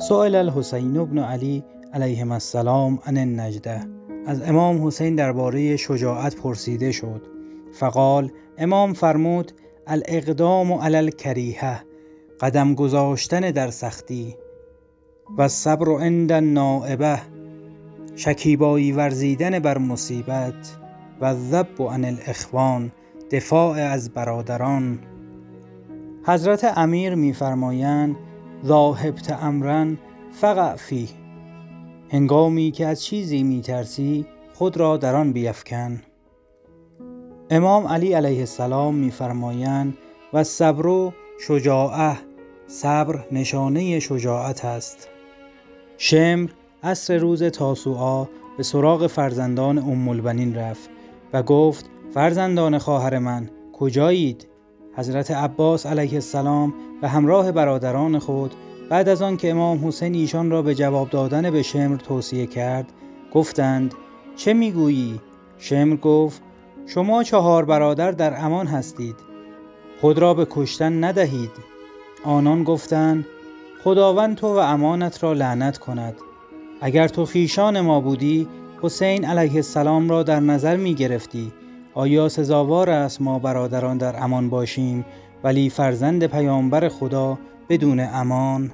سئل الحسین بن علی علیهما السلام عن النجده. از امام حسین درباره شجاعت پرسیده شد. فقال امام فرمود الاقدام علی الکریهه قدم گذاشتن در سختی و صبر عند النائبه شکیبایی ورزیدن بر مصیبت و ذب عن الاخوان دفاع از برادران. حضرت امیر میفرمایند ذاهبت امرن فقع فیه. هنگامی که از چیزی میترسی خود را در آن بیفکن. امام علی علیه السلام میفرمایند و صبر شجاعه صبر نشانه شجاعت است. شمر عصر روز تاسوعا به سراغ فرزندان ام البنین رفت و گفت فرزندان خواهر من کجایید؟ حضرت عباس علیه السلام به همراه برادران خود بعد از آن که امام حسین ایشان را به جواب دادن به شمر توصیه کرد گفتند چه می‌گویی؟ شمر گفت شما چهار برادر در امان هستید خود را به کشتن ندهید. آنان گفتند خداوند تو و امانت را لعنت کند. اگر تو خیشان ما بودی حسین علیه السلام را در نظر می گرفتی آیا سزاوار است ما برادران در امان باشیم ولی فرزند پیامبر خدا بدون امان؟